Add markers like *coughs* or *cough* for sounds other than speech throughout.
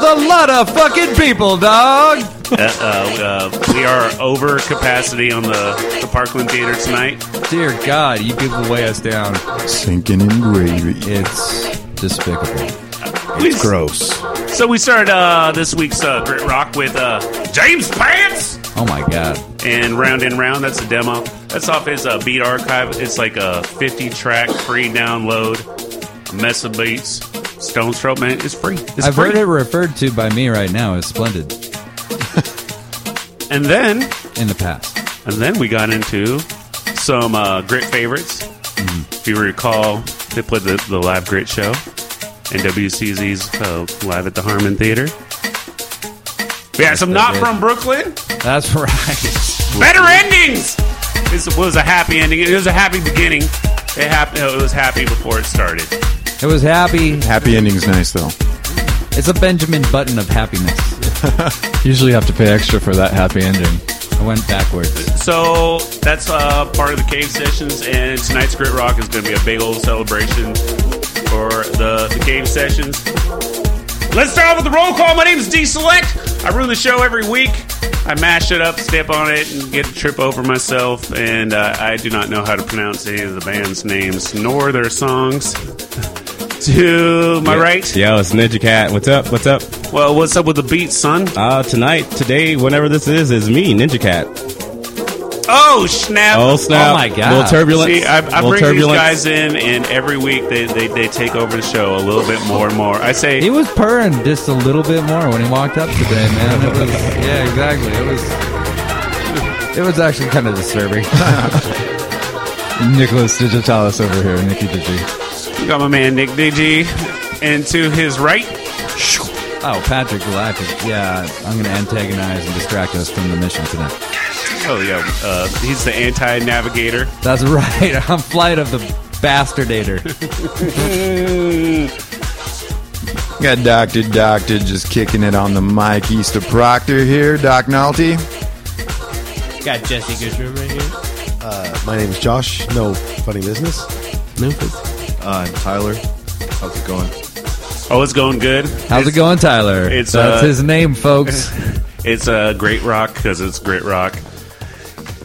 with a lot of fucking people, dog. Uh, uh, uh, we are over capacity on the, the Parkland Theater tonight. Dear God, you people weigh us down. Sinking in gravy. It's despicable. It's gross. So we started uh, this week's uh, Grit Rock with uh, James Pants Oh my God. and Round and Round. That's a demo. That's off his uh, beat archive. It's like a 50 track free download, a mess of beats. Stones Throw, man, it's free. It's I've free. heard it referred to by me right now as splendid And then in the past. And then we got into some uh, Grit favorites. If you recall, they played the, the live Grit show and WCZ's uh, live at the Harmon Theater. We had some not from Brooklyn. That's *laughs* right. Better endings. This was a happy ending. It was a happy beginning. It happened. It was happy before it started. It was happy. Happy ending's nice though. It's a Benjamin Button of happiness. *laughs* Usually have to pay extra for that happy ending. I went backwards. So that's uh, part of the cave sessions, and tonight's Grit Rock is going to be a big old celebration for the, the cave sessions. Let's start off with the roll call. My name is D Select. I run the show every week. I mash it up, step on it, and get a trip over myself. And uh, I do not know how to pronounce any of the band's names nor their songs. *laughs* To my right, Yo, it's Ninja Cat. What's up? What's up? well, what's up with the beat, son? Uh, tonight, today, whenever this is, is me, Ninja Cat. Oh snap! Oh, snap. Oh, my God. little turbulence. See, I, I little bring turbulence. these guys in, and every week they, they, they take over the show a little bit more and more. I say, He was purring just a little bit more when he walked up today, man. It was, yeah, exactly. It was. It was actually kind of disturbing. *laughs* Nicholas Digitalis over here, Nikki Digi. We got my man Nick Digi, and to his right, Oh, Patrick Galactic. Yeah, I'm going to antagonize and distract us from the mission tonight. oh yeah, uh, he's the anti-navigator. That's right. *laughs* I'm Flight of the Bastardator. *laughs* Got Dr. Doctor just kicking it on the mic east of Proctor here. Doc Nalty. Got Jesse Goodrum right here. Uh, my name is Josh. No funny business. No, Uh, I'm Tyler. How's it going? Oh, it's going good. How's it going, Tyler? it's, That's uh, his name, folks. *laughs* It's a uh, great rock because it's grit rock.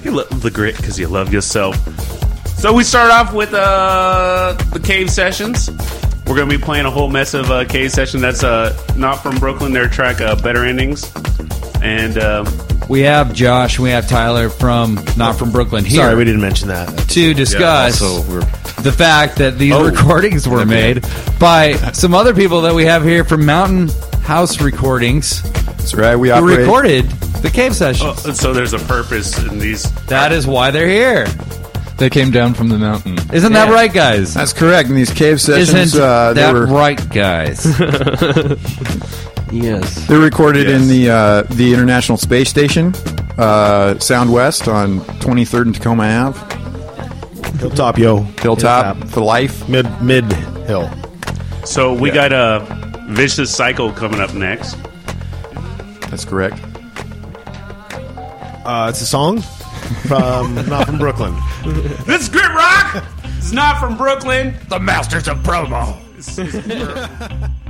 You love the grit because you love yourself. So we start off with uh, the cave sessions. We're going to be playing a whole mess of uh, cave session. That's uh, not from Brooklyn. Their track uh, "Better Endings," and uh, we have Josh. We have Tyler from not from Brooklyn here Sorry, we didn't mention that. to discuss Also, we're the fact that these Oh. recordings were made by some other people that we have here from Mountain House Recordings That's right. We who operate. recorded the cave sessions. oh, so there's a purpose in these. That is why they're here. They came down from the mountain. Isn't that right, guys? That's correct. In these cave sessions, Isn't uh, they that were right, guys? *laughs* Yes. they're recorded Yes. in the uh, the International Space Station, uh, Sound West on 23rd and Tacoma Ave, hilltop, yo. Hilltop Hilltop. for life. Mid mid hill. So we got a vicious cycle coming up next. That's correct. Uh, it's a song from *laughs* not from Brooklyn. This is Grit Rock. *laughs* It's not from Brooklyn. the Masters of Promo. *laughs*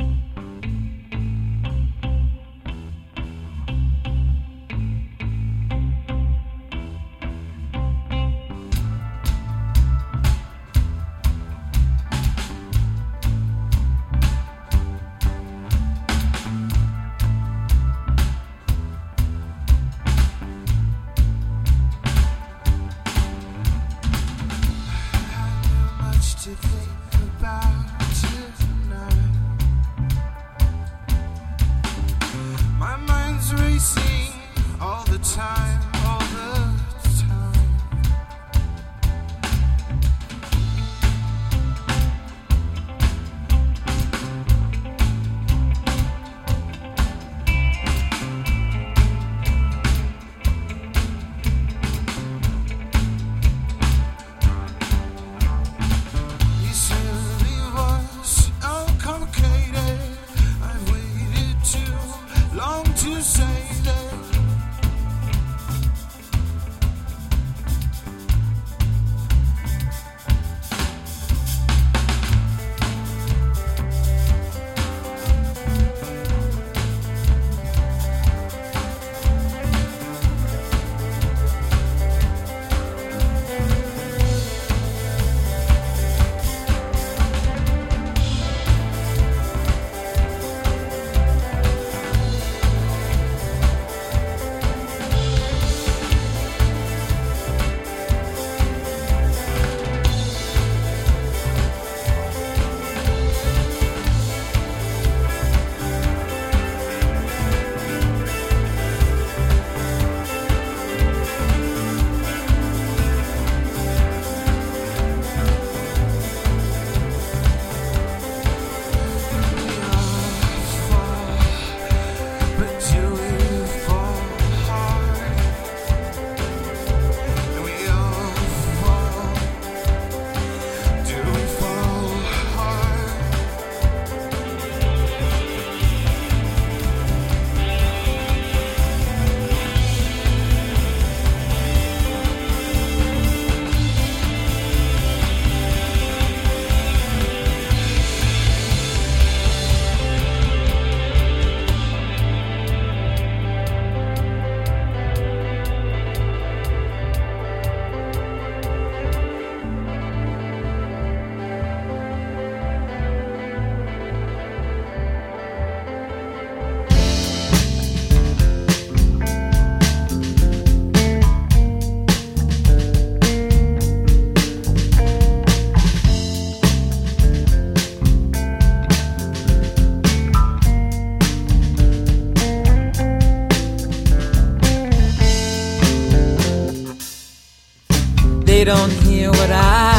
they don't hear what I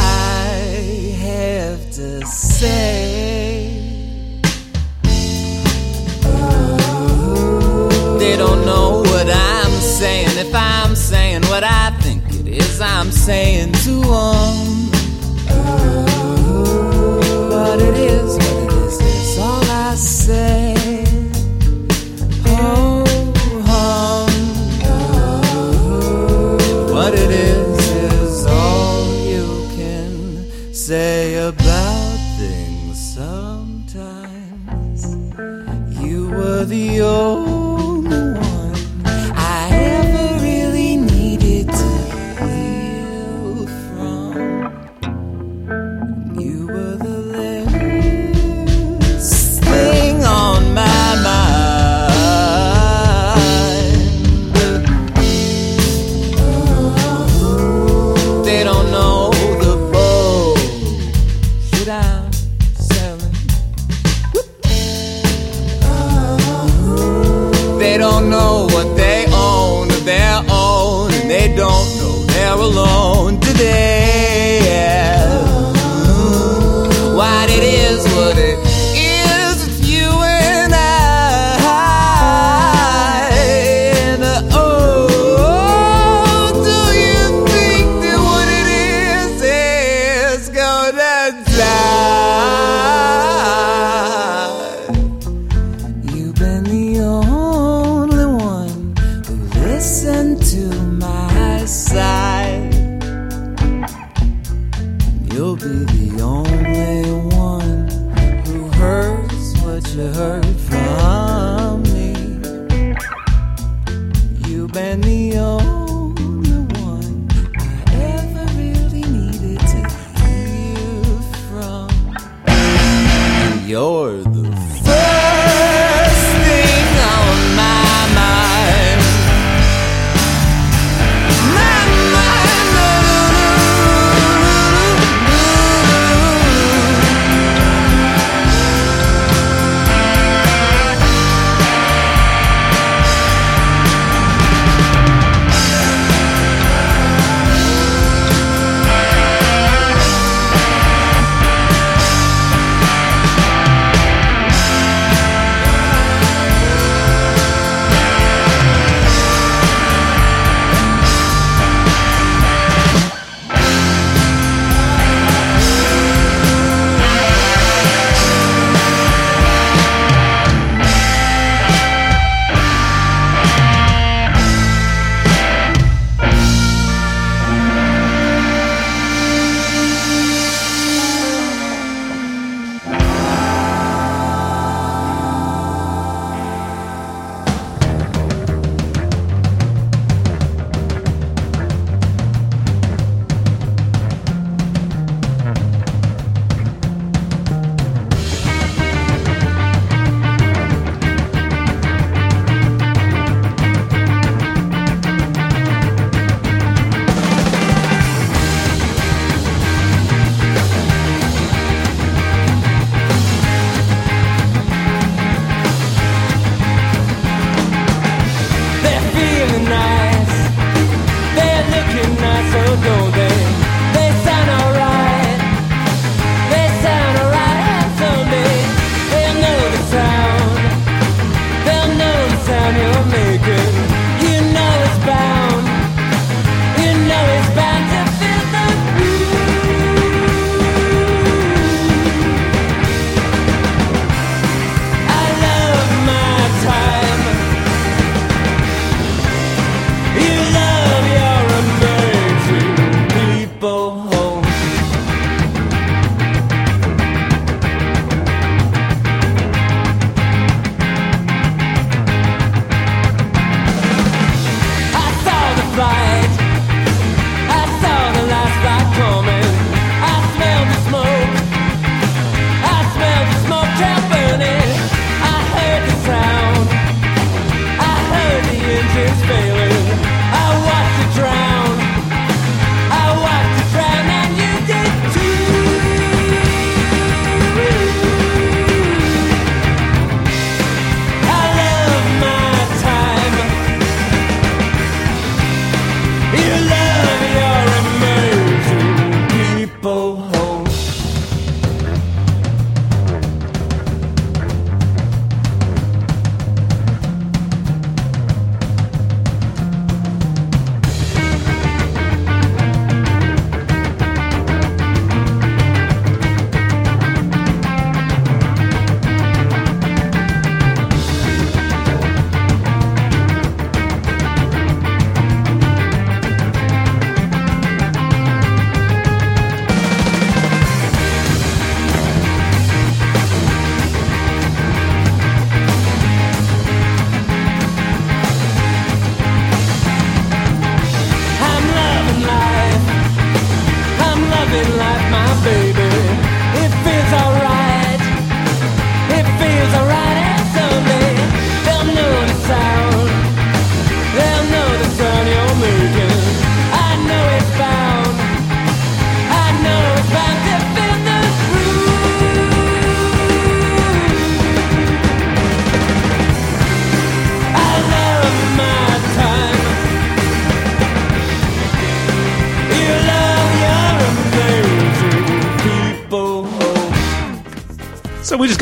have to say. They don't know what I'm saying. If I'm saying what I think it is, I'm saying to them.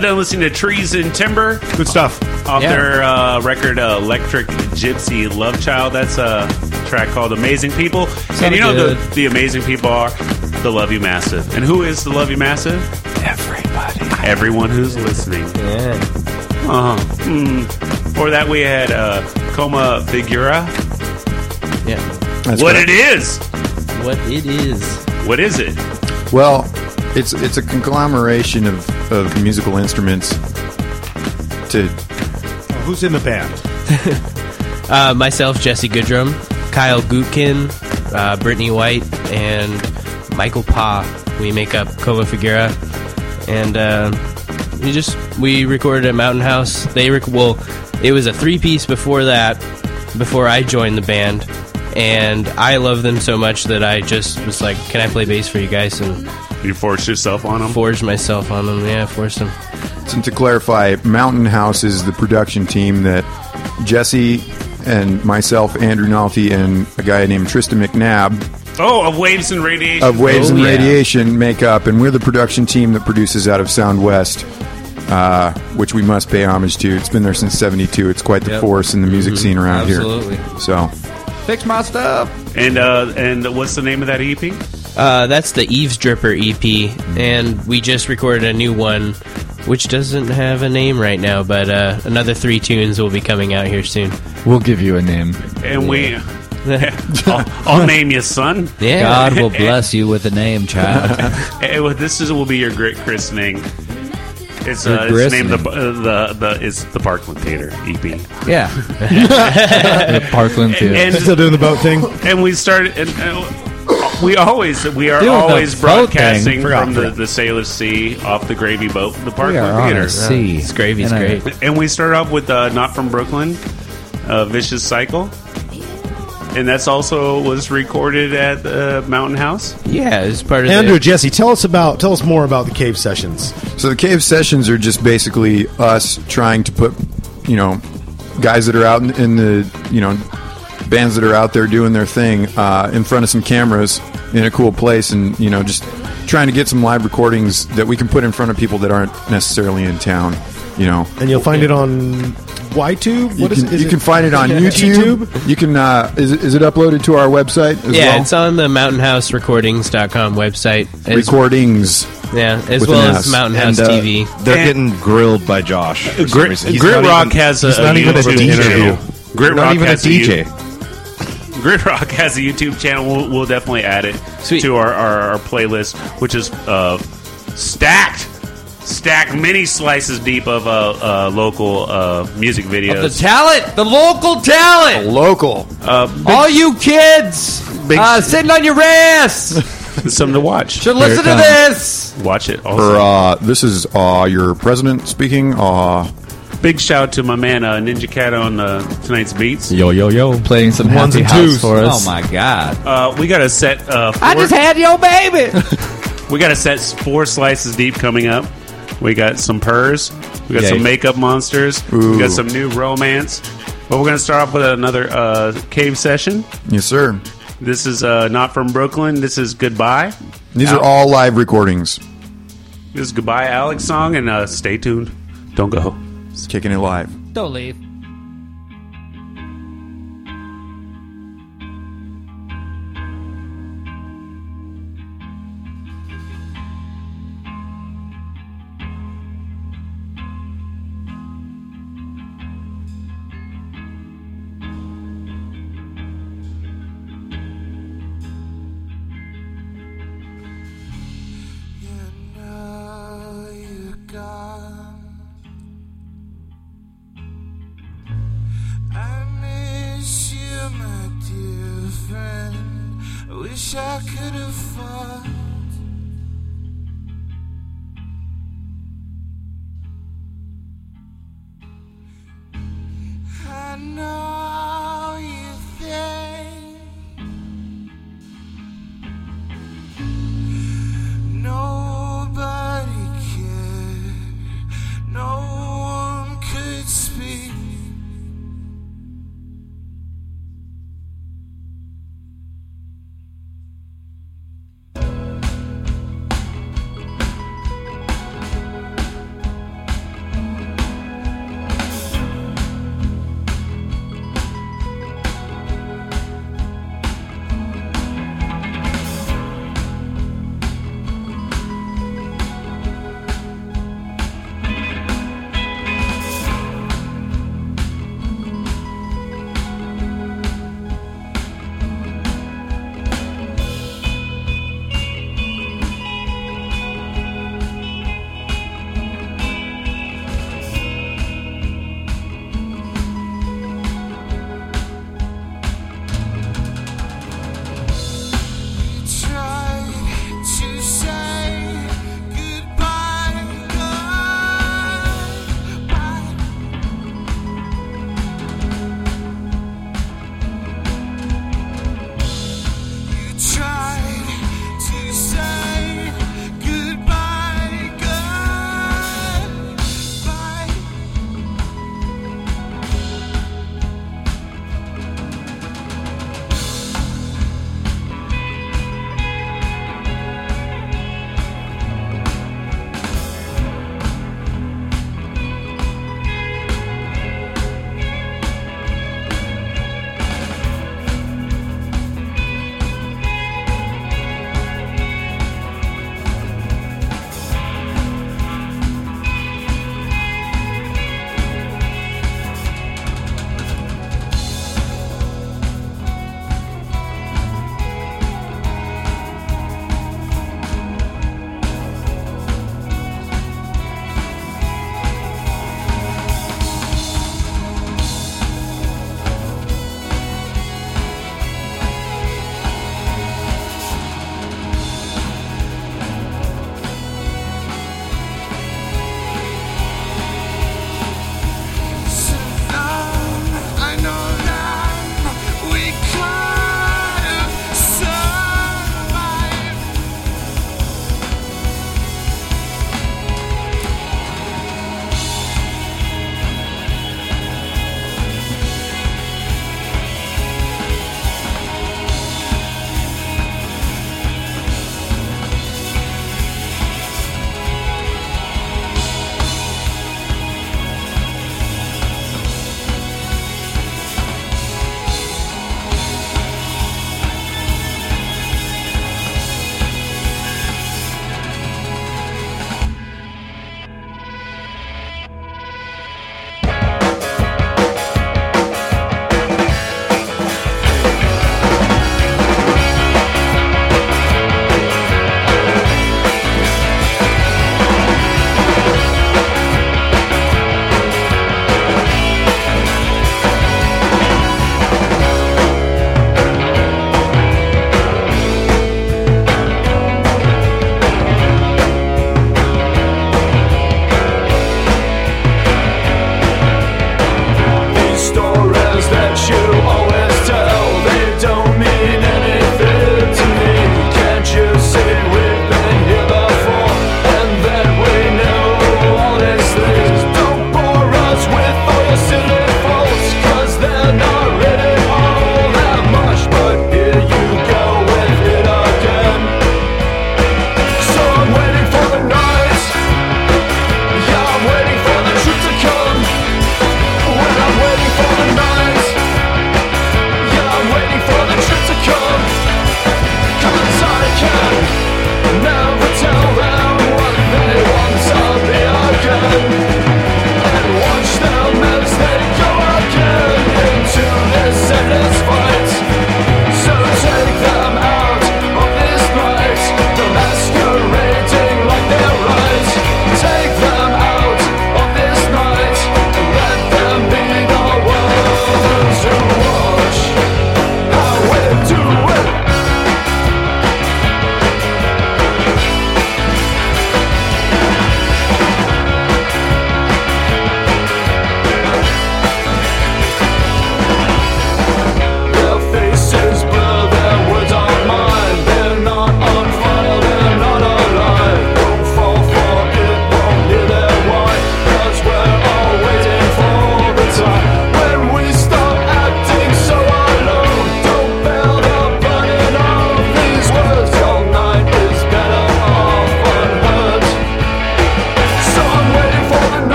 Got done listening to Trees and Timber Good stuff. off Yeah. their uh, record uh, Electric Gypsy Love Child. That's a track called Amazing People. and you know the, the Amazing People are the Love You Massive. And who is the Love You Massive? Everybody. Everyone who's listening. Yeah. Uh-huh. Mm. Before that, we had uh, Coma Figura. Yeah. That's what correct. it is? What it is. What is it? Well, it's it's a conglomeration of, of musical instruments. To Who's in the band? *laughs* Uh, myself, Jesse Goodrum, Kyle Gutkin, uh, Brittany White, and Michael Pa. We make up Cova Figuera, and uh, we just we recorded at Mountain House. They rec- well, it was a three piece before that, before I joined the band, and I love them so much that I just was like, "Can I play bass for you guys?" and You forced yourself on them? forged myself on them. Yeah, forced them. and to clarify, Mountain House is the production team that Jesse and myself, Andrew Nalty, and a guy named Tristan McNabb Oh, of Waves and Radiation. of Waves Oh, and yeah. Radiation make up, and we're the production team that produces out of Sound West, uh, which we must pay homage to. It's been there since '72. It's quite the Yep. force in the music scene around Absolutely. here. Absolutely. So, Fix my stuff. and uh, and what's the name of that E EP? Uh, that's the Eavesdripper EP, and we just recorded a new one, which doesn't have a name right now, but uh, another three tunes will be coming out here soon. We'll give you a name. And we, *laughs* I'll, I'll name you, son. Yeah, God will *laughs* bless you with a name, child. *laughs* Eh, well, this is will be your great christening. It's uh, Your it's named the, uh, the the it's the Parkland Theater EP. yeah. The Parkland Theater. And Still doing the boat thing? and we started and. Uh, we always we are Doing the always boat broadcasting thing. Forgot, from the, forgot. the Sailor Sea off the Gravy Boat, the We Parkland are on Theater. a sea. It's gravy's And a- great. And we start off with uh, Not From Brooklyn, uh, Vicious Cycle. And that's also was recorded at the Mountain House. Yeah, it's part of Andrew, the. Jesse, tell us about tell us more about the cave sessions. So the cave sessions are just basically us trying to put, you know, guys that are out in, in the, you know, bands that are out there doing their thing uh, in front of some cameras in a cool place, and you know, just trying to get some live recordings that we can put in front of people that aren't necessarily in town. You know, And you'll find it on YouTube. you What is can it? Is you it- can find it on YouTube. You can uh, is it, is it uploaded to our website as Yeah, well? it's on the mountainhouserecordings.com website. As, Recordings. yeah, as well as S. Mountain House And, uh, TV. They're And- getting grilled by Josh. for Grit, reason. He's Grit not Rock even- has a, he's a not even a YouTube DJ. channel. Grit Not Rock even a has DJ. *laughs* U- Grit Rock has a YouTube channel. We'll, we'll definitely add it Sweet. to our, our, our playlist, which is uh, stacked, stacked many slices deep of uh, uh, local uh, music videos. The talent, the local talent. Local. All you kids Big- uh, sitting on your ass *laughs* Something to watch. should listen to this. Watch it. Or, Also. uh, this is uh, your president speaking. Uh, Big shout out to my man uh, Ninja Cat on uh, tonight's beats. Yo, yo, yo. Playing some Ones Happy and House twos. for us. Oh my God! Uh, we got a set. Uh, I just had your baby. *laughs* We got a set four slices deep coming up. We got some purrs. We got Yeah. some makeup monsters. We got some new romance. But we're going to start off with another uh, cave session. yes, sir. This is uh, not from Brooklyn. This is Goodbye. These are all live recordings. This is Goodbye Alex song, and uh, stay tuned. Don't go. It's kicking it live. Don't leave.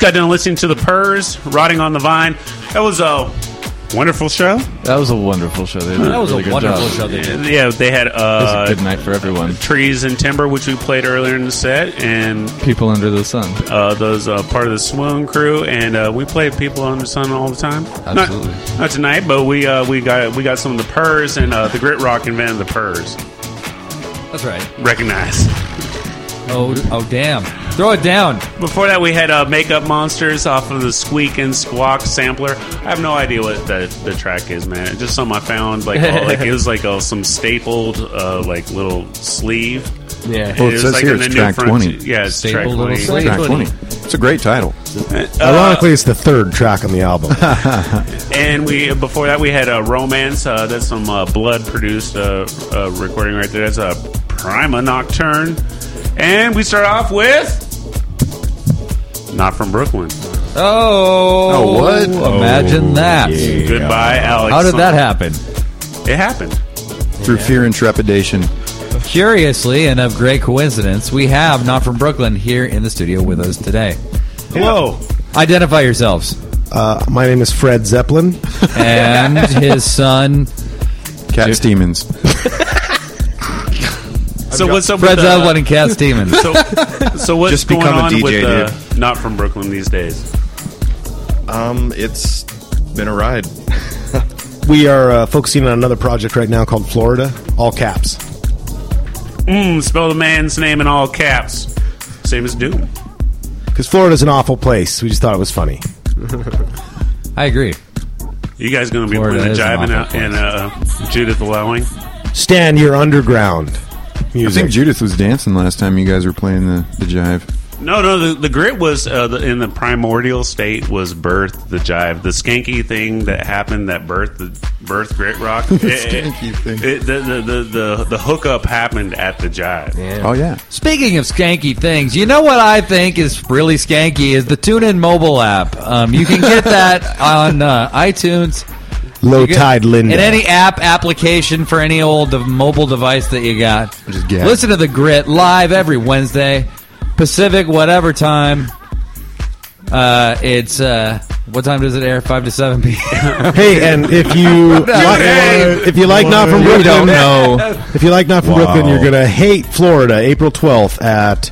Just got done listening to the Purrs, Rotting on the Vine. That was a wonderful show. That was a wonderful show. They did That was really a good wonderful job. show they did. Yeah, they had It was uh, a good night for everyone. Trees and Timber, which we played earlier in the set, and People under the sun. uh, those uh, part of the Swoon crew, and uh, we play People Under the Sun all the time. Absolutely. Not, not tonight, but we uh, we got we got some of the Purrs, and uh, the Grit Rock invented the Purrs. That's right. Recognize. Oh, oh, damn! Throw it down. Before that, we had uh, Makeup Monsters off of the Squeak and Squawk sampler. I have no idea what the, the track is, man. It's just something I found. Like, all, like it was like uh, some stapled, uh, like little sleeve. Yeah. Well, it says like here it's track front- 20. Yeah, it's track Stapled little 20. sleeve. Track 20. It's a great title. Uh, Ironically, it's the third track on the album. *laughs* And we before that we had a romance. Uh, that's some uh, blood produced uh, uh, recording right there. That's a Prima Nocturne. And we start off with not from Brooklyn. Oh, Oh, what? Imagine that. Goodbye, Alex. How did that happen? It happened. Through fear and trepidation. Curiously, and of great coincidence, we have not from Brooklyn here in the studio with us today. Hello. Identify yourselves. Uh, my name is Fred Zeppelin. And *laughs* his son, Cat Stevens. So what's up Fred with Zeppelin and Cat Stevens. So, so what's Just going become a on DJ, with uh, not from Brooklyn these days? Um, it's been a ride. *laughs* We are uh, focusing on another project right now called Florida, all caps. Mm, spell the man's name in all caps. Same as Doom. Because Florida's an awful place. We just thought it was funny. I agree. You guys going to be Florida playing the is jive and, uh, awful uh, Judith allowing? Stan, you're underground I think Judith was dancing last time you guys were playing the, the jive. No, no. The, the grit was uh, the, in the primordial state was birth the jive, the skanky thing that happened that birth the birth grit rock. *laughs* the skanky thing. the, the, the, the the hookup happened at the jive. Yeah. Oh, yeah. Speaking of skanky things, you know what I think is really skanky is the TuneIn mobile app. Um, you can get that *laughs* on uh, iTunes. Low You Tide Linda. In any app application for any old mobile device that you got. Just gag. Listen to the grit live every Wednesday, Pacific, whatever time. Uh, it's uh, what time does it air? Five to seven p.m. *laughs* Hey, and if you *laughs* like, if you like not from Brooklyn, don't know. *laughs* If you like not from Wow. Brooklyn, you're gonna hate Florida. April 12th at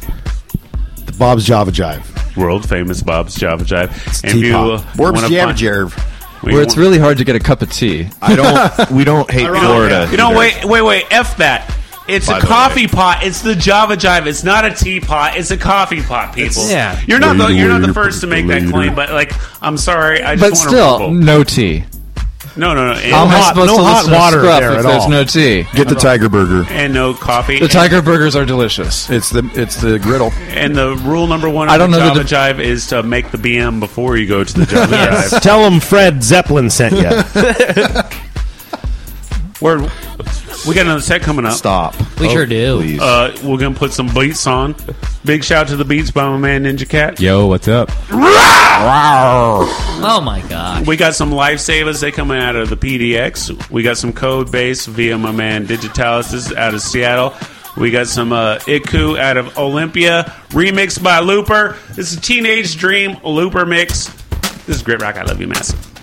the Bob's Java Jive. World famous Bob's Java Jive. And if you T-pop. uh, Orbs wanna Java find- Jerv. We Where it's really hard to get a cup of tea. I don't. We don't *laughs* hate Florida. You know, either. wait, wait, wait. F that. It's By a the coffee pot. It's the Java Jive. It's not a teapot. It's a coffee pot, people. yeah. You're not the you're not the first to make that claim, but like, I'm sorry. I just But want still, to no tea. No, no, no, and, How am I hot- supposed no to hot listen to water Scruff there if at there's all. no tea? Get the Tiger Burger. and no coffee. The Tiger Burgers are delicious. It's the it's the griddle. And the rule number one I of don't the know the Java Jive is to make the BM before you go to the Java Jive. Tell him Fred Zeppelin sent you. *laughs* We're, we got another set coming up. Stop. We sure do. Please. Uh, we're gonna put some beats on. Big shout out to the beats by my man Ninja Cat. Yo, what's up? Oh my god! We got some Lifesavas. They coming out of the PDX. We got some code base via my man Digitalis. This is out of Seattle. We got some uh, Iku out of Olympia, remixed by Looper. This is Teenage Dream Looper mix. This is Grit Rock. I love you, massive.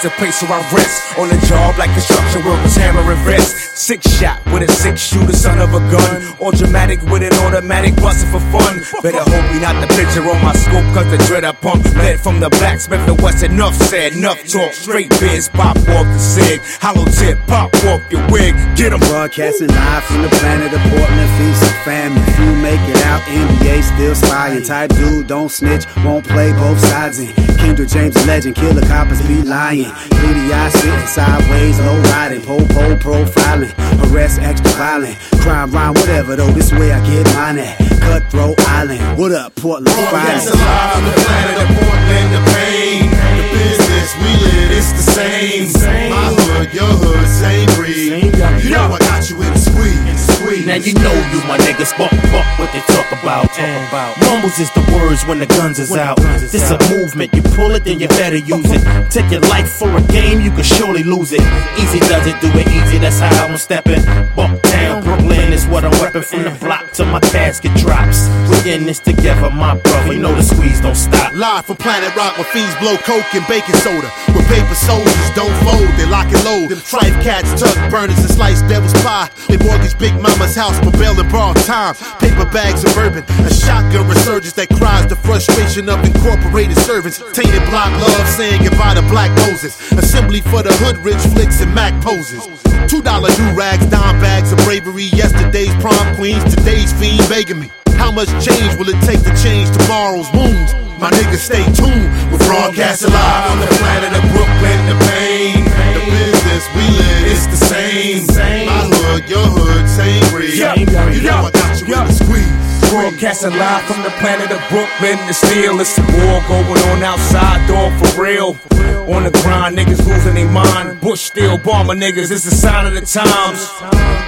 Is the place where I rest. On the job like construction workers hammering vests. Six shot with a six shooter, son of a gun. Or dramatic with an automatic busting for fun. Better hope we not the picture on my scope, cause the dread I pump. Led from the blacksmith to west, enough said, enough talk. Straight biz, pop off the sig. Hollow tip, pop off your wig. Get 'em. Broadcasting live from the planet of Portland, feast of family. If you make it out, NBA still spying. Type dude, don't snitch, won't play both sides. Kendra James, a legend, killer coppers be lying. Greedy eyes sitting sideways, low riding, pole pole profiling. Arrest extra violent, crime rhyme, whatever though. This way I get mine at. Cutthroat Island. What up, Portland? Oh, Broadcast Finest. alive the planet of Portland, the pain. The business we live, it's the same. My hood, your hood, same breed. You know I got you in the squeeze. Now you know you my niggas bump bump what they talk about. Mumbles is the words when the guns is out. This a movement, you pull it, then you better use it. Take your life for a game, you can surely lose it. Easy does it, do it easy, that's how I'm stepping. Bump down, Brooklyn is what I'm repping from the block till my casket drops. We in this together, my brother. You know the squeeze don't stop. Live from Planet Rock where fiends blow coke and baking soda. Where paper soldiers don't fold, they lock and load. Them trife cats tuck burners and slice devil's pie. They mortgage Big Mama's house for bail and borrowed time. Paper bags of bourbon, a shotgun resurgence that cries the frustration of incorporated servants. Tainted block love saying goodbye to black Moses. Assembly for the hood rich flicks and Mac poses. Two dollar new rags, dime bags of bravery. Yesterday's prom queens, today's fiend begging me. How much change will it take to change tomorrow's wounds? My niggas stay tuned. We're broadcasting live on the planet of Brooklyn, the pain. The business we live, it's the same. My hood, your hood, same breed. You know I got you in the squeeze. Broadcasting live from the planet of Brooklyn. The steel, it's a war going on outside, dog, for real. On the grind, niggas losing their mind. Bush still bomber niggas, it's a sign of the times.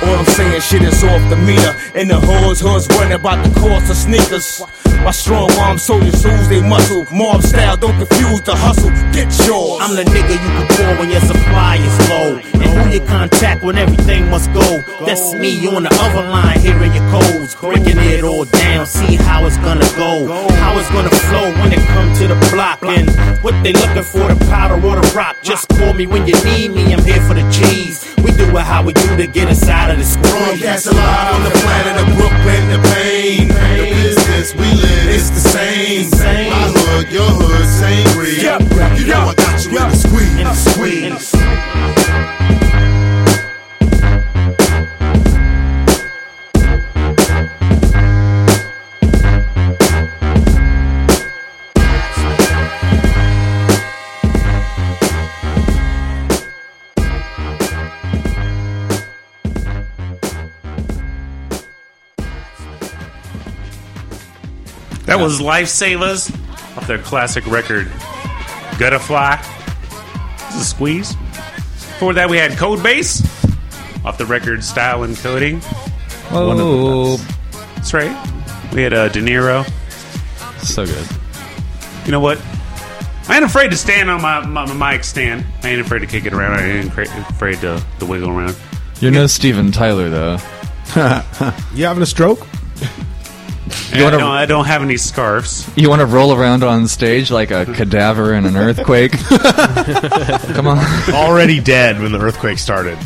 All I'm saying, shit is off the meter. And the hoods, hoods worrying about the cost of sneakers. My strong arm soldiers lose they muscle. Mob style, don't confuse the hustle. Get yours. I'm the nigga you can call when your supply is low. Who you contact when everything must go. That's me on the other line, hearing your codes. Breaking it all down, see how it's gonna go. How it's gonna flow when it come to the block. And what they looking for, the powder or the rock. Just call me when you need me, I'm here for the G's. We do it how we do to get us out of the squeeze. Broadcasting live on the planet of Brooklyn, the pain. The business we live, it's the same. My hood, your hood, same breed. You know I got you in the squeeze, squeeze. That was Lifesavas off their classic record, Gutterfly. This is a squeeze. Before that, we had Code Base off the record Style and Coding. Whoa. That's right. We had uh, De Niro. So good. You know what? I ain't afraid to stand on my, my, my mic stand. I ain't afraid to kick it around. I ain't afraid, afraid to, to wiggle around. You're no Steven Tyler, though. *laughs* You having a stroke? *laughs* I, don't, I don't have any scarves. You want to roll around on stage like a *laughs* cadaver in an earthquake? *laughs* Come on. Already dead when the earthquake started.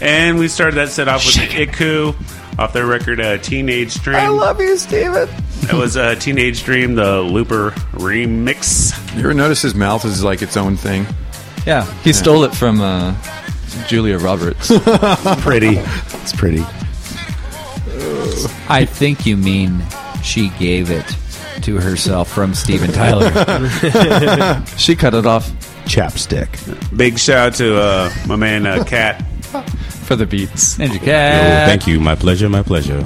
And we started that set off with Iku off their record uh, Teenage Dream. I love you, Steven. That was uh, Teenage Dream, the Looper remix. You ever notice his mouth is like its own thing? Yeah, he stole it from uh, Julia Roberts. *laughs* pretty. It's pretty. I think you mean she gave it to herself from Steven Tyler. *laughs* she cut it off. Chapstick. Big shout out to uh, my man uh, Cat. For the beats. Ninja Cat. Thank you. My pleasure. My pleasure.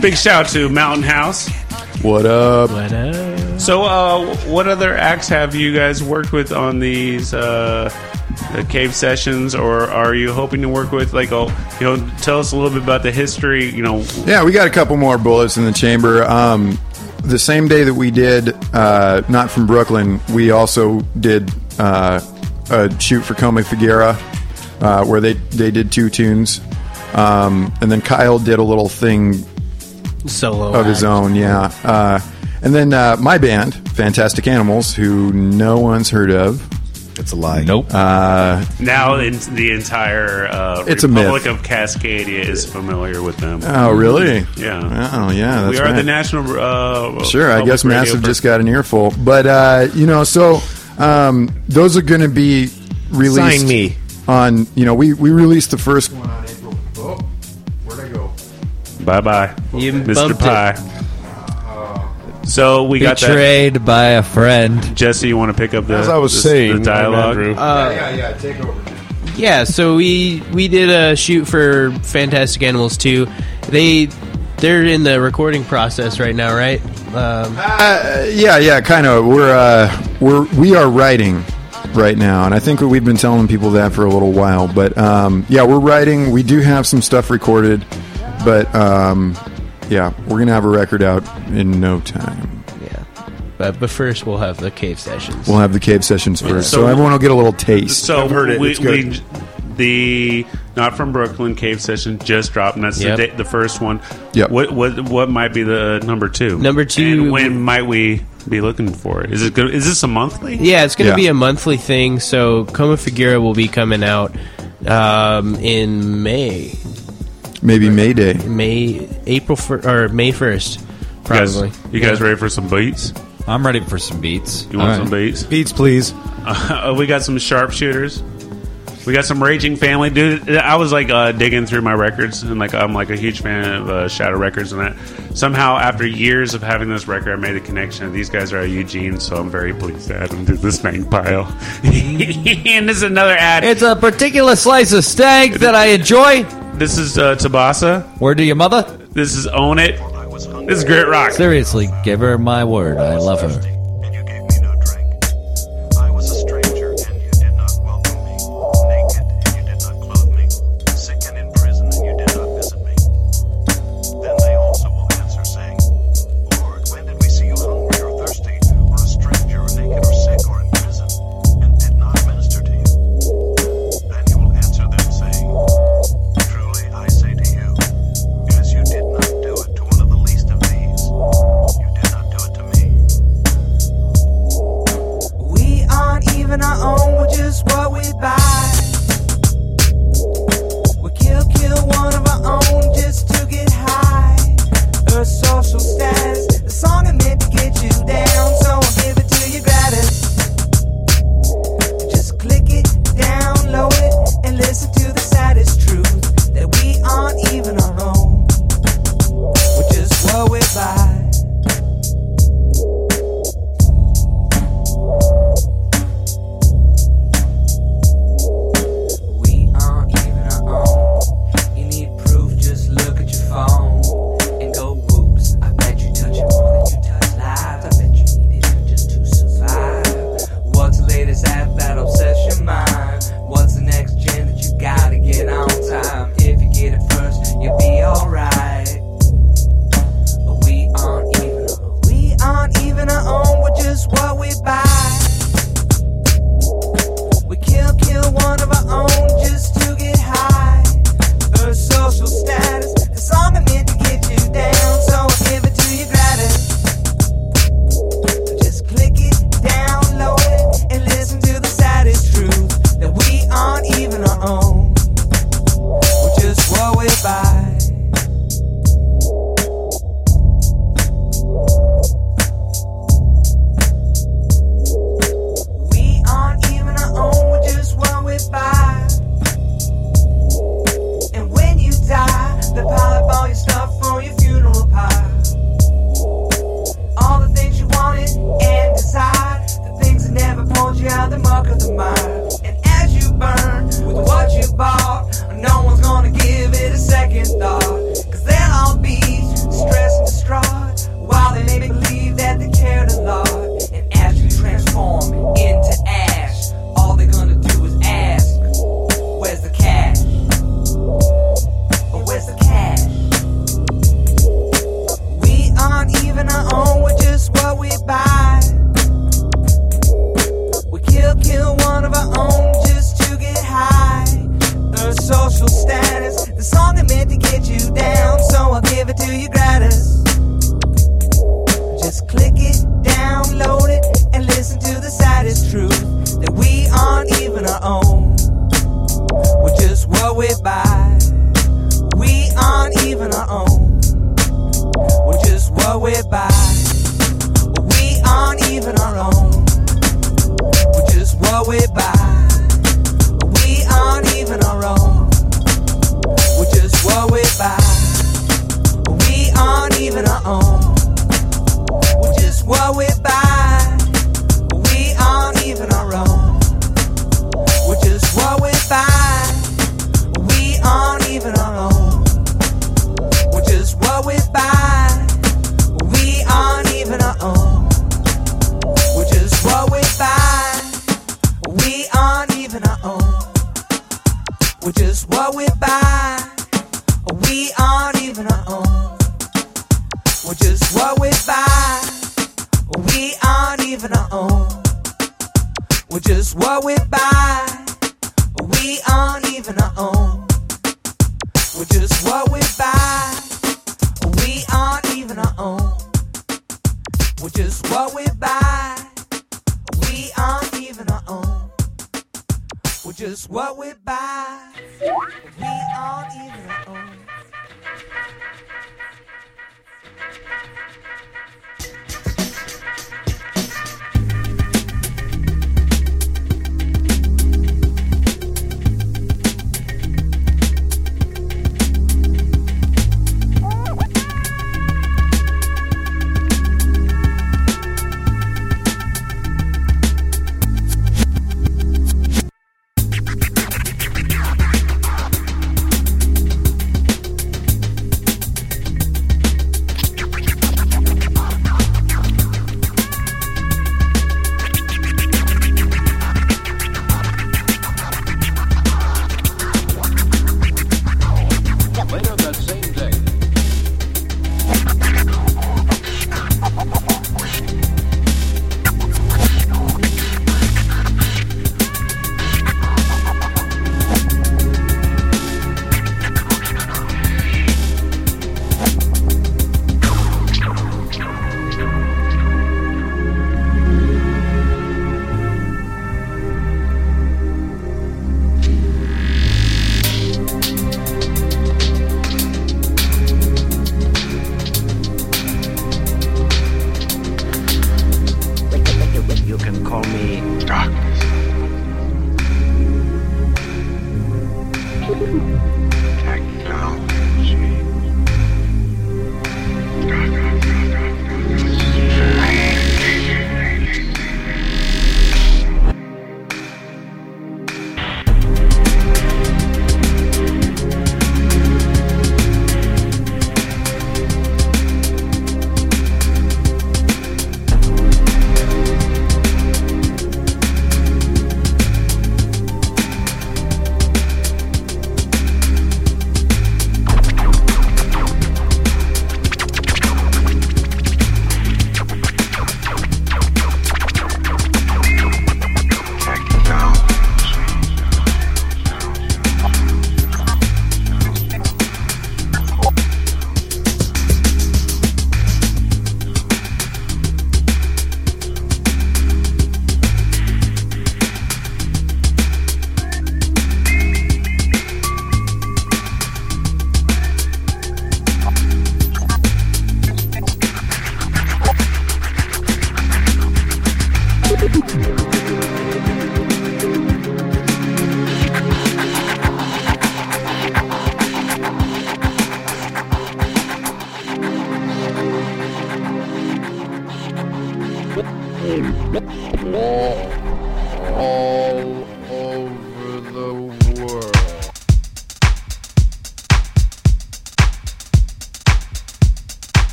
Big shout out to Mountain House. What up? So, uh, what other acts have you guys worked with on these uh, the cave sessions, or are you hoping to work with? Like, oh, you know, tell us a little bit about the history. You know, Yeah, we got a couple more bullets in the chamber. Um, the same day that we did, uh, not from Brooklyn, we also did uh, a shoot for Coma Figuera, uh, where they they did two tunes, um, and then Kyle did a little thing Solo of his own. Yeah, uh, and then uh, my band, Fantastic Animals, who no one's heard of. It's a lie. Nope. Uh, Now in the entire uh, It's a Republic myth. of Cascadia is familiar with them. oh, really? Yeah. Oh, yeah. That's we are right. the national. Uh, Sure, I guess Massive per- just got an earful, but uh, you know, so um, those are going to be released. Sign me. on. You know, we we released the first one on April. Oh, where'd I go? Bye bye, You Mr. Pie. it. Pie. So we got that. Betrayed by a friend. Jesse, you want to pick up the As I was the- saying, the dialogue? Andrew. Uh, yeah, yeah. Take over. Yeah, so we we did a shoot for Fantastic Animals 2. They they're in the recording process right now, right? Um, Uh, yeah, yeah, kind of. We're uh, we're we are writing right now, and I think we've been telling people that for a little while. But um, yeah, we're writing. We do have some stuff recorded, but um, yeah, we're gonna have a record out in no time. yeah. But but first we'll have the cave sessions. We'll have the cave sessions first, so, So- everyone will get a little taste. So I've heard it. We, It's good. we- the not from Brooklyn cave session just dropped, and that's Yep. the, da- the first one. Yep. What what what might be the number two? Number two- And when might we be looking for it? Is it good? Is this a monthly? Yeah, it's going to Yeah. be a monthly thing. So Coma Figura will be coming out um, in May, Maybe Mayday. May, April fir- or May first, You guys, probably. you guys ready for some beats? I'm ready for some beats. You want All some beats? Beats, please. Uh, *laughs* we got some sharpshooters. We got some Raging Family, dude. I was like uh, digging through my records, and like I'm like a huge fan of uh, Shadow Records, and that somehow after years of having this record, I made a connection. These guys are Eugene, so I'm very pleased to add them to this name pile. *laughs* and this is another ad. It's a particular slice of steak that I enjoy. This is uh, Tabasa. Word to your mother? This is Own It. This is Grit Rock. Seriously, give her my word. I love her.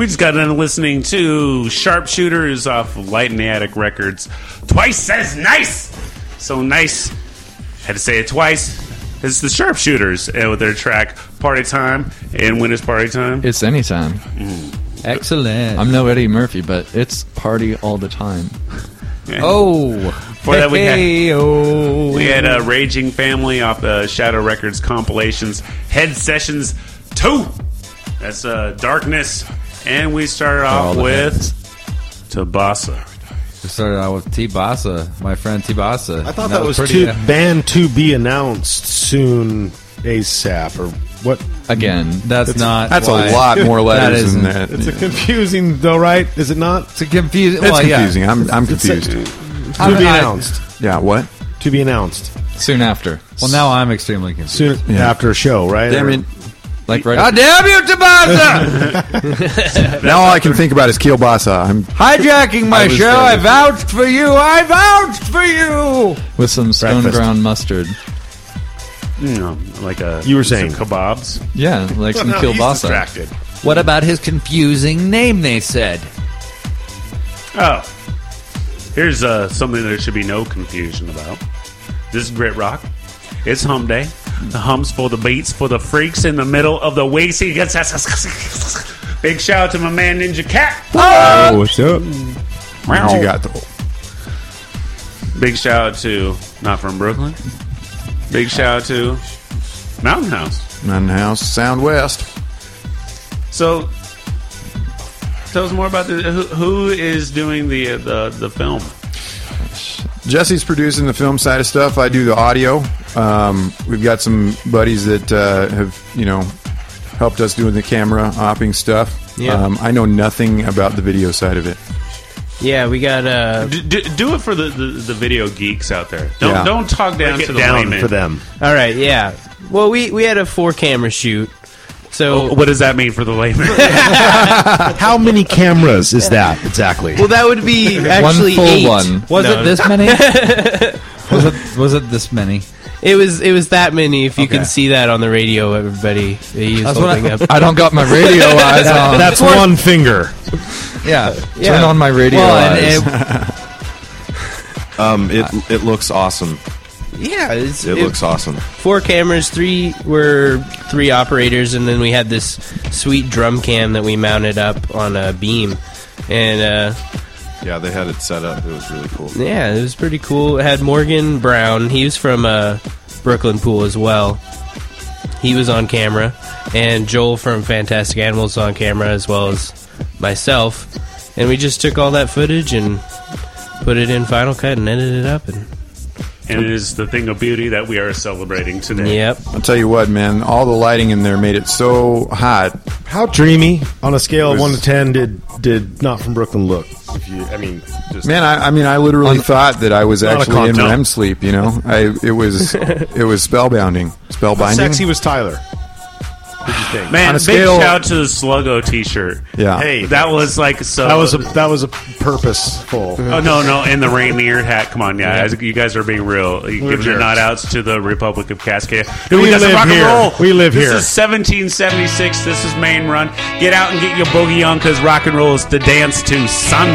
We just got done listening to Sharpshooters off of Light in the Attic Records. Twice as nice! So nice. Had to say it twice. It's the Sharpshooters uh, with their track Party Time. And when is Party Time? It's anytime. Excellent. I'm no Eddie Murphy, but it's party all the time. Oh. For that, we had, we had a Raging Family off the Shadow Records compilations. Head Sessions 2. That's uh, Darkness. And we started off the with heads. Tabasa. We started out with T Basa, my friend T Basa. I thought that, was pretty. to, band to be announced soon ASAP or what? Again, That's not. That's why- a lot more That letters than isn't- that. It's a confusing though, right? Is it not? It's a confusing. It's well, yeah. confusing. I'm, I'm It's confused. To I- be I- announced. yeah, what? To be announced soon after. Well, now I'm extremely confused. soon Yeah. after a show, right? I Or- it. Like right God damn you, Tabasa! *laughs* Now all I can think about is Kielbasa. I'm Hijacking my I show. there. I vouched for you. I vouched for you. with some stone Breakfast. ground mustard. You know, like a You were saying. some kebabs. Yeah, like some Well, now he's kielbasa. distracted. What about his confusing name? They said. Oh, here's uh, something there should be no confusion about. This is Grit Rock. It's Hum Day. The humps for the beats for the freaks in the middle of the week. He gets Big shout out to my man Ninja Cat. Oh, what's up? What you got? The, Big shout out to not from Brooklyn. Big shout out to Mountain House. Mountain House, Sound West. So, tell us more about the who, who is doing the uh, the the film. Jesse's producing the film side of stuff. I do the audio. Um, we've got some buddies that uh, have, you know, helped us doing the camera opping stuff. Yeah. Um, I know nothing about the video side of it. Yeah, we got uh D- d- do it for the, the, the video geeks out there. Don't Yeah. don't talk down Break to it the down layman. for them. all right, yeah. Well, we we had a four camera shoot. So What does that mean for the layman? *laughs* How many cameras is that exactly? well, that would be actually full eight. one. Was No. it this many? *laughs* was it? Was it this many? It was it was that many. If you Okay. can see that on the radio, everybody he's That's what holding I- up. I don't got my radio *laughs* eyes on. That's one finger. Yeah. Turn on my radio Well, eyes. and it, Um, it it looks awesome. Yeah, it's, It looks awesome. Four cameras, three were three operators, and then we had this sweet drum cam that we mounted up on a beam, and uh, Yeah, they had it set up. It was really cool. yeah, it was pretty cool. It had Morgan Brown. He was from uh, Brooklyn Pool as well. He was on camera, and Joel from Fantastic Animals on camera as well as myself. And we just took all that footage and put it in Final Cut and edited it up. And and it is the thing of beauty that we are celebrating today. yep, I'll tell you what, man. All the lighting in there made it so hot. How dreamy on a scale of one to ten did did not from Brooklyn look? If you, I mean, just Man, I, I mean, I literally thought that I was Not a actually in content. REM sleep. You know, I it was *laughs* it was spellbinding, how spellbinding. sexy was Tyler? Man, big scale- shout to the Sluggo T-shirt. Yeah. hey, that was like so. That was a that was a purposeful. oh no, no, and the Rainier hat. Come on, yeah, you guys are being real. You give your nod outs to the Republic of Cascadia. Dude, We live rock and here. roll. We live this here. This is 1776. This is Main Run. Get out and get your boogie on because rock and roll is the dance to, son.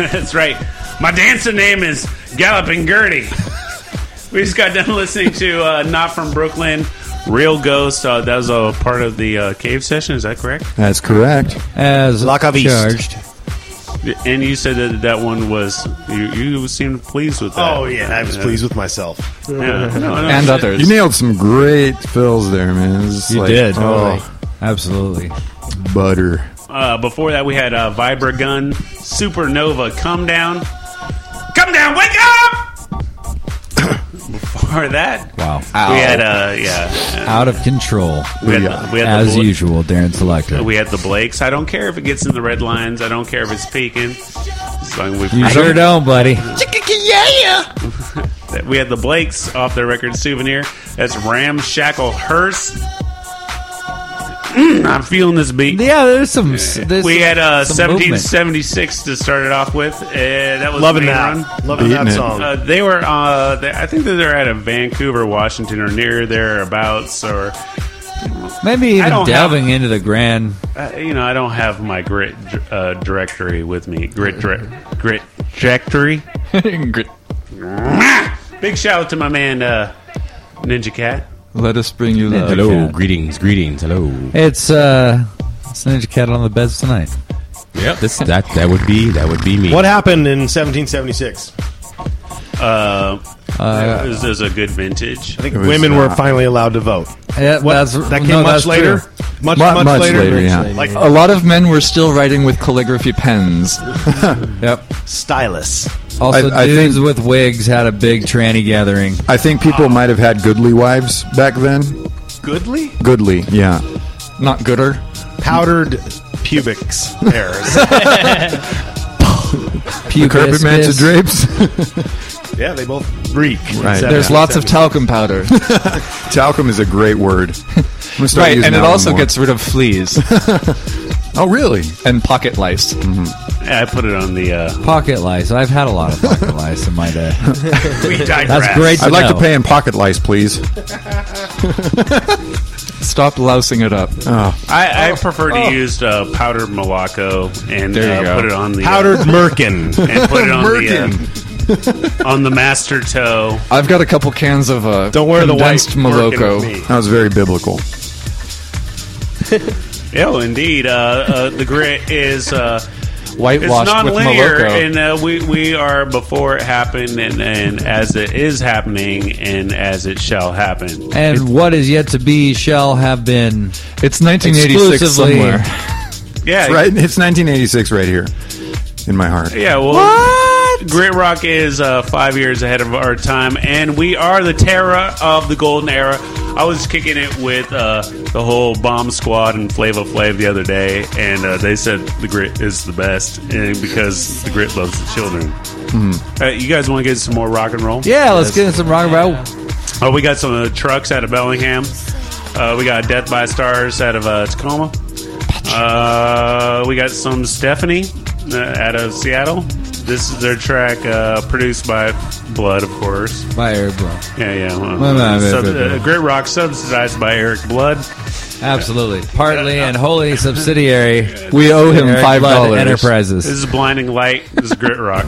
*laughs* That's right. My dancer name is Galloping Gertie. we just got done listening to uh, Not From Brooklyn, Real Ghost. Uh, that was a part of the uh, cave session. Is that correct? That's correct. As La Cave East. charged. And you said that that one was you. You seemed pleased with that. Oh yeah, I was pleased with myself. Yeah. No, no, and shit. others. You nailed some great fills there, man. You like, did. Oh, Absolutely. butter. Uh, before that, we had uh, Vibra Gun, Supernova, Come Down. Come Down, wake up! *coughs* before that, Wow. we had, uh, yeah. Out of control. We had, the, we had As the usual, Darren Selector. We had the Blakes. I don't care if it gets in the red lines. I don't care if it's peaking. As long as we You sure don't, buddy. yeah. *laughs* We had the Blakes off their record Souvenir. That's Ramshackle Hearse. Mm, I'm feeling this beat. Yeah, there's some. There's we had uh, some movement. 1776 to start it off with. Uh, that was Loving that. run. Loving Beating that it. song. Uh, they were, uh, they, I think that they're out of Vancouver, Washington, or near thereabouts, or Maybe even don't delving into the grand. uh, you know, I don't have my grit uh, directory with me. Grit, dire- grit directory. *laughs* Grit. Big shout out to my man uh, Ninja Cat. Let us bring you love. Hello, greetings, greetings, hello. It's uh, it's Ninja Cat on the beds tonight. Yep, this that that would be that would be me. What happened in 1776? Uh, Uh, this is a good vintage. I think It was, women were uh, finally allowed to vote. Yeah, What- that's, that came no, much that's later. Much, Mu- much, much later. later, yeah. Like A lot of men were still writing with calligraphy pens. *laughs* Yep. stylus. Also, I- I dudes think- with wigs had a big tranny gathering. I think people might have had goodly wives back then. Goodly? Goodly, yeah. Not gooder. Powdered pubics hairs. *laughs* *laughs* The carpet man's drapes. *laughs* yeah, they both reek. Right. There's lots of talcum powder. Talcum is a great word. I'm start right, using and it also more. gets rid of fleas Oh, really? and pocket lice. Yeah, I put it on the. Uh, Pocket lice. I've had a lot of pocket lice in my day. *laughs* we digress. That's great to I'd like know. to pay in pocket lice, please. *laughs* Stop lousing it up. Oh, I, I prefer to use uh, powdered Moloko and There you uh, go. put it on the Powdered merkin. uh, *laughs* and put it on the uh, on the master toe. I've got a couple cans of uh, Don't wear the white condensed merkin Moloko. with me. that was very biblical. Yeah, indeed. Uh, uh, the grit is uh, it's Whitewashed with non-linear, and uh, we we are before it happened, and, and as it is happening, and as it shall happen. And what is yet to be shall have been. It's 1986 Exclusively- somewhere. *laughs* Yeah, Right? It's 1986 right here in my heart. Yeah, well, Grit Rock is uh, five years ahead of our time, and we are the terror of the golden era. I was kicking it with uh, the whole Bomb Squad and Flavor Flav the other day, and uh, they said the Grit is the best, and because the Grit loves the children. Uh, you guys want to get some more rock and roll? Yeah, let's get in some rock and roll. Oh, we got some uh, trucks out of Bellingham. Uh, we got Death by Stars out of uh, Tacoma. Uh, we got some Stephanie out of Seattle. This is their track uh, produced by Blood, of course. By Eric Bro. Yeah, yeah. well, Well, no, sub- uh, Grit Rock subsidized by Eric Blood. Absolutely. Partly and wholly *laughs* subsidiary. We owe him Eric five Blood dollars. Enterprises. This is Blinding Light. This is Grit Rock.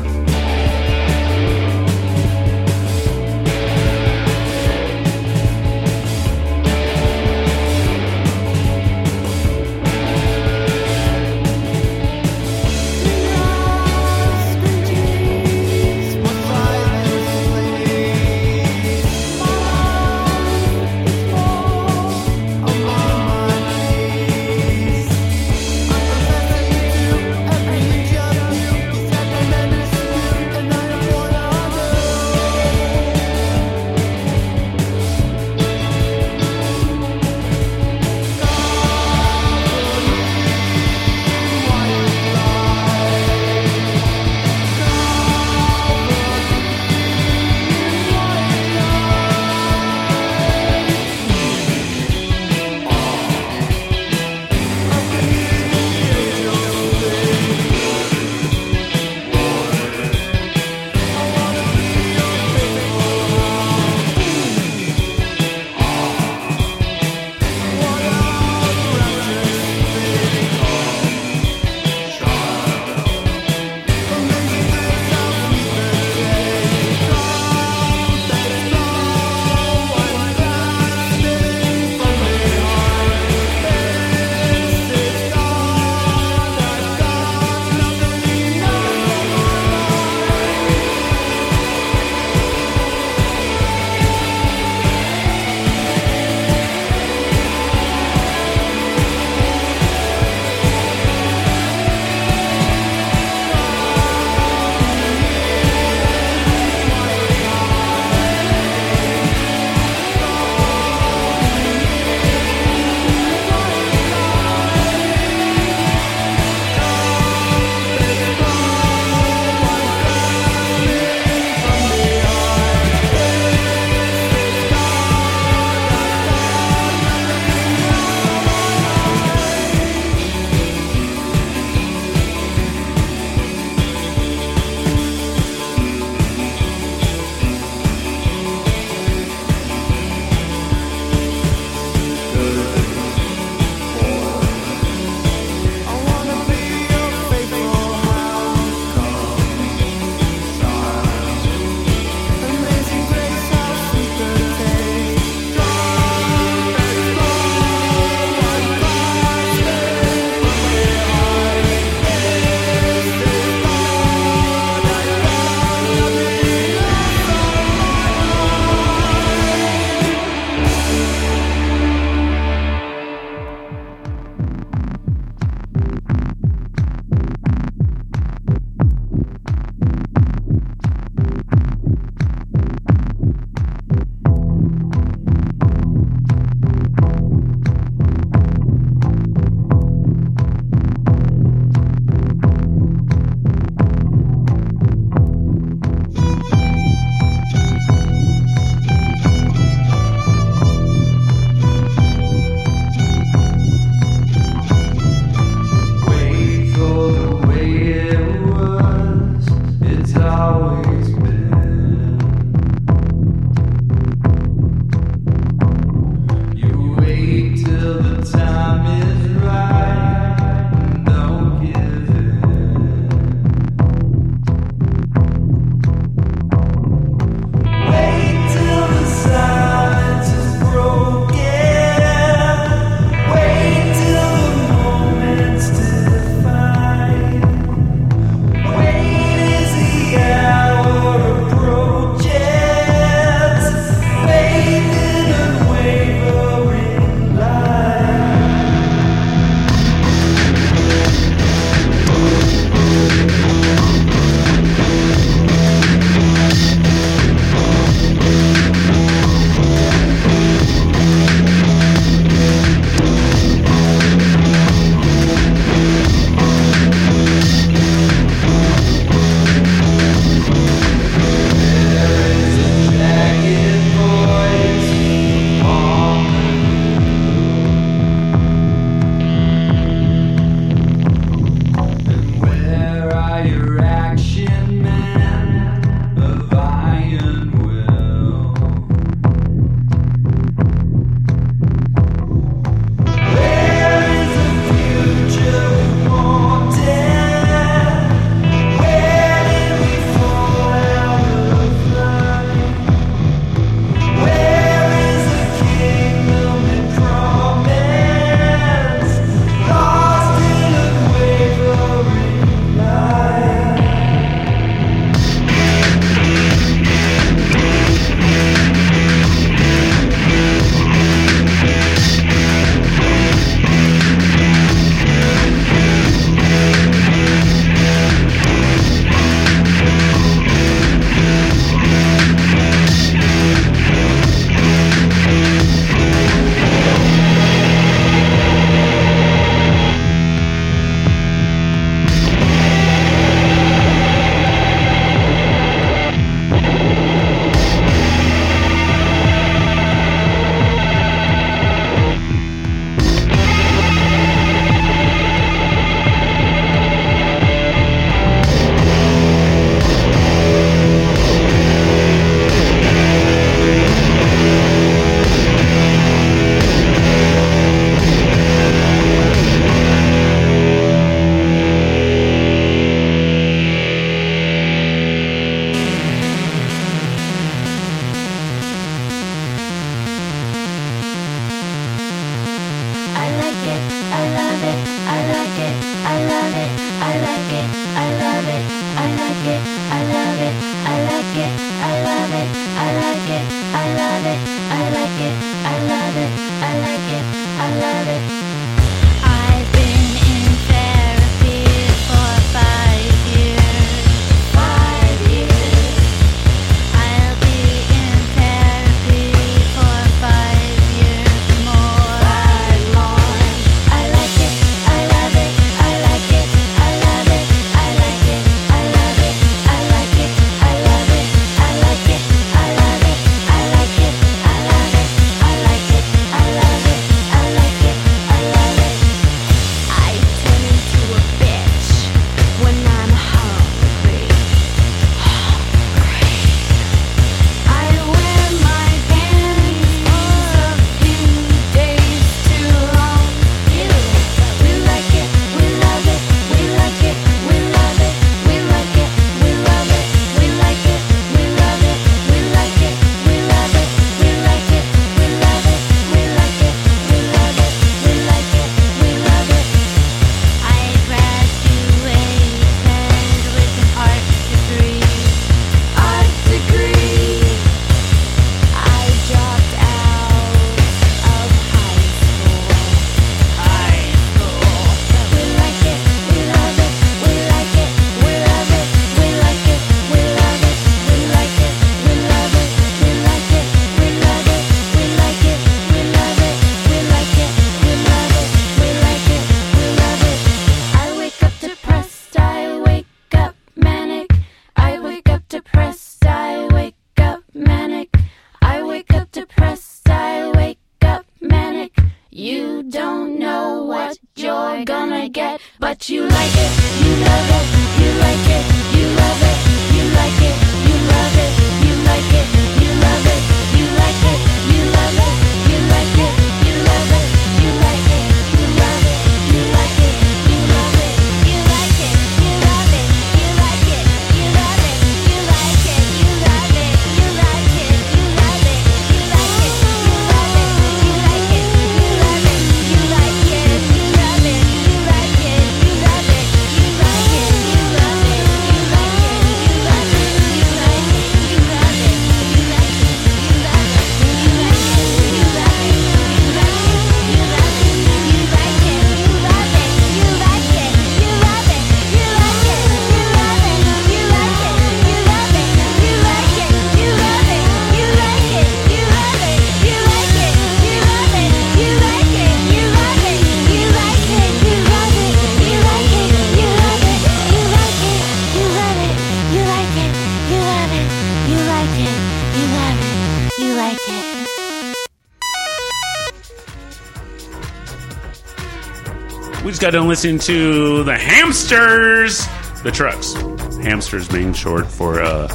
Got done listen to the Hamsters, the Trucks. Hamsters being short for uh,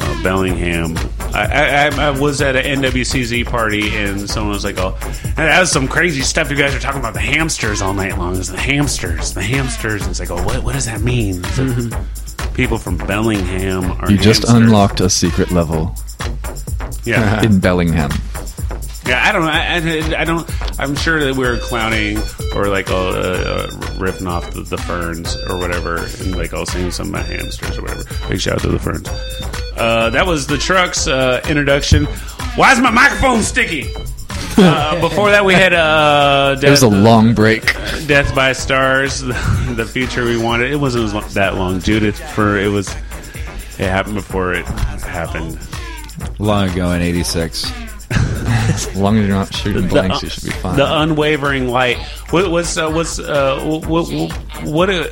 uh, Bellingham. I, I, I- I was at an NWCZ party and someone was like, "Oh, that was some crazy stuff. You guys are talking about the hamsters all night long. It's the hamsters, the hamsters." And it's like, "Oh, what, what does that mean?" Like, People from Bellingham are You just hamsters. unlocked a secret level. Yeah. *laughs* in Bellingham. Yeah, I don't know. I, I, I don't. I'm sure that we are clowning or like uh, uh, ripping off the, the ferns or whatever, and like all some of my hamsters or whatever. Big shout out to the ferns. Uh, that was the trucks uh, introduction. Why is my microphone sticky? *laughs* Uh, before that, we had uh, It was a long break. Death by Stars, *laughs* the, future we wanted. It wasn't that long. Judith, for it was. It happened before it happened. Long ago in '86. *laughs* As long as you're not shooting blanks, you should be fine. The unwavering light. What, what's uh, what's uh, what, what, what uh,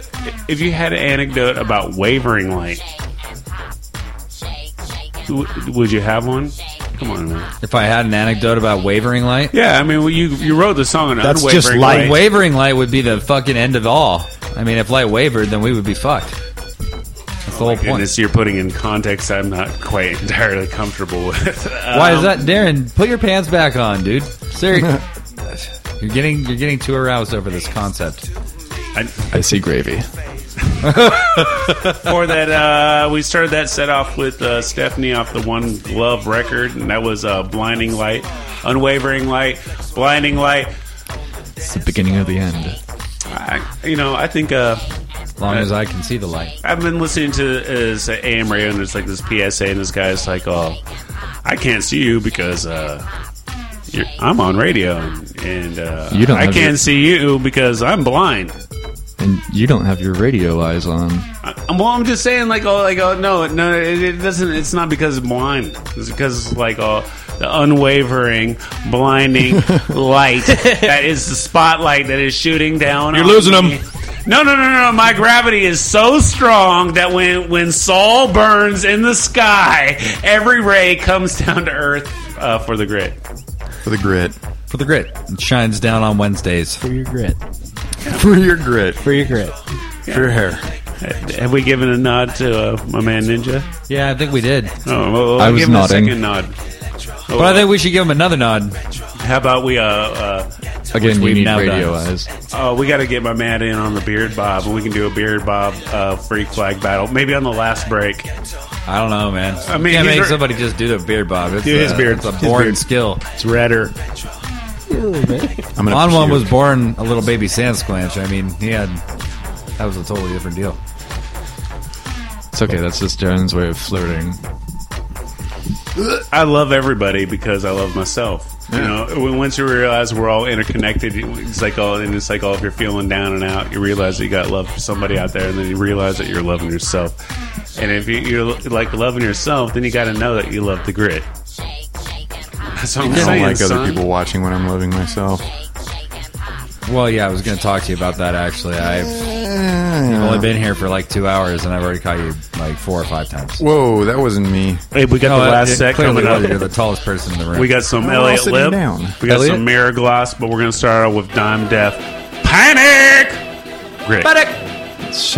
if you had an anecdote about wavering light? W- would you have one? Come on, man. If I had an anecdote about wavering light, Yeah, I mean, well, you you wrote the song on that's unwavering just light. Wavering light would be the fucking end of all. I mean, if light wavered, then we would be fucked. That's the Oh my whole point. goodness, you're putting in context I'm not quite *laughs* entirely comfortable with. Why is Um, that, Darren? Put your pants back on, dude. Seriously, *laughs* you're getting you're getting too aroused over this concept. I, I see gravy. *laughs* For that, uh, we started that set off with uh, Stephanie off the One Love record, and that was uh, Blinding Light, Unwavering Light, Blinding Light. It's the beginning of the end. I, you know, I think uh, As long as I can see the light. I've been listening to this AM radio, and there's like this PSA, and this guy's like, "Oh, I can't see you because uh, you're, I'm on radio, and, and uh, You don't I have can't your- see you because I'm blind." And you don't have your radio eyes on. I, well, I'm just saying, like, oh, like, oh, no, no, it, it doesn't. It's not because I'm blind. It's because, like, oh, the unwavering, blinding *laughs* light that is the spotlight that is shooting down. You're on losing me. No, no, no, no! My gravity is so strong that when when Saul burns in the sky, every ray comes down to Earth uh, for the grid. For the grit. For the grit. It shines down on Wednesdays. For your grit. For your grit. For your grit. For your hair. Have we given a nod to uh, my man Ninja? Yeah, I think we did. Oh, well, well, I was give him nodding. a second nod. But I think we should give him another nod. How about we uh, uh Again, Which we've need now radio done. eyes. Oh, we got to get my man in on the beard bob, and we can do a beard bob uh, freak flag battle. Maybe on the last break. I don't know, man. I mean, you can't make re- somebody just do the beard bob. It's Do his a- beard. It's a His born beard. skill. It's redder. I'm gonna On one puke. was born a little baby sand squanch. I mean, he had that was a totally different deal. It's okay. That's just Darren's way of flirting. I love everybody because I love myself. You know, once you realize we're all interconnected, it's like all, and it's like, oh, if you're feeling down and out, you realize that you got love for somebody out there, and then you realize that you're loving yourself. And if you, you're like loving yourself, then you got to know that you love the grit. That's what I'm I don't saying, like son. other people watching when I'm loving myself. Well, yeah, I was going to talk to you about that actually. I've only been here for like two hours, and I've already caught you like four or five times. Whoa, that wasn't me. Hey, we got No, the last it set clearly coming up. You're the tallest person in the room. We got some We're all Elliot sitting Lip. down. We got Elliot? some Mirror Gloss, but we're going to start out with Dime Death. Panic! Grit. It's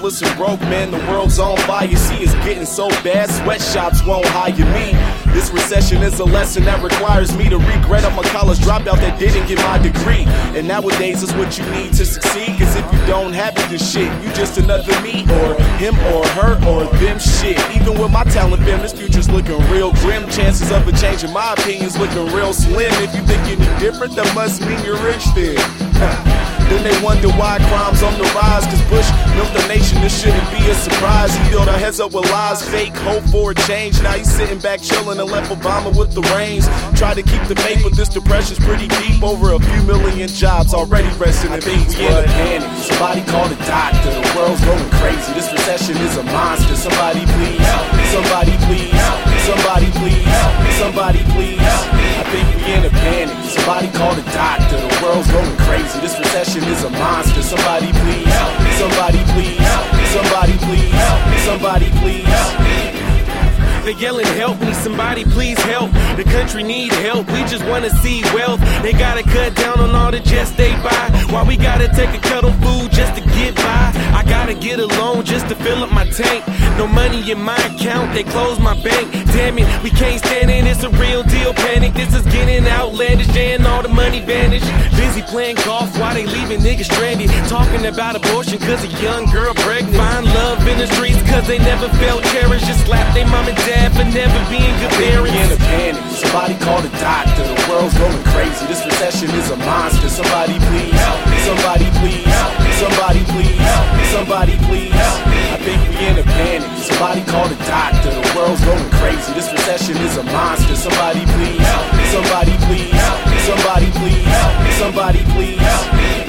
jobless and broke, man, the world's on fire. See, it's getting so bad, sweatshops won't hire me. This recession is a lesson that requires me to regret I'm a college dropout that didn't get my degree. And nowadays it's what you need to succeed. Cause if you don't have it, then shit, you just another me or him or her or them shit. Even with my talent, fam, this future's looking real grim. Chances of a change in my opinion's looking real slim. If you think any different, that must mean you're rich then. Then they wonder why crime's on the rise. Cause Bush built the nation, this shouldn't be a surprise. He built our heads up with lies, fake hope for a change. Now he's sitting back chilling and left Obama with the reins. Try to keep the faith, but this depression's pretty deep. Over a few million jobs already resting in peace. We in a panic. Somebody call the doctor. The world's going crazy. This recession is a monster. Somebody please. Somebody please. Somebody please. Somebody please. I think we in a panic. Somebody call the doctor. The world's going crazy. This recession is a monster. Somebody please. Somebody please. Somebody please. Somebody please. They're yelling, help me, somebody please help. The country need help, we just wanna see wealth. They gotta cut down on all the jets they buy. Why we gotta take a of food just to get by? I gotta get a loan just to fill up my tank. No money in my account, they close my bank. Damn it, we can't stand it, it's a real deal panic. This is getting outlandish, and all the money vanished. Busy playing golf while they leaving niggas stranded. Talking about abortion cause a young girl pregnant. Find love in the streets cause they never felt cherished. Just slap they mom and dad for never being good We in a parents. panic. Somebody call the doctor. The world's going crazy. This recession is a monster. Somebody please. Somebody please. I think we in a panic. Somebody call the doctor. The world's going crazy. This recession is a monster. Somebody please. Somebody please. Somebody please. Somebody please.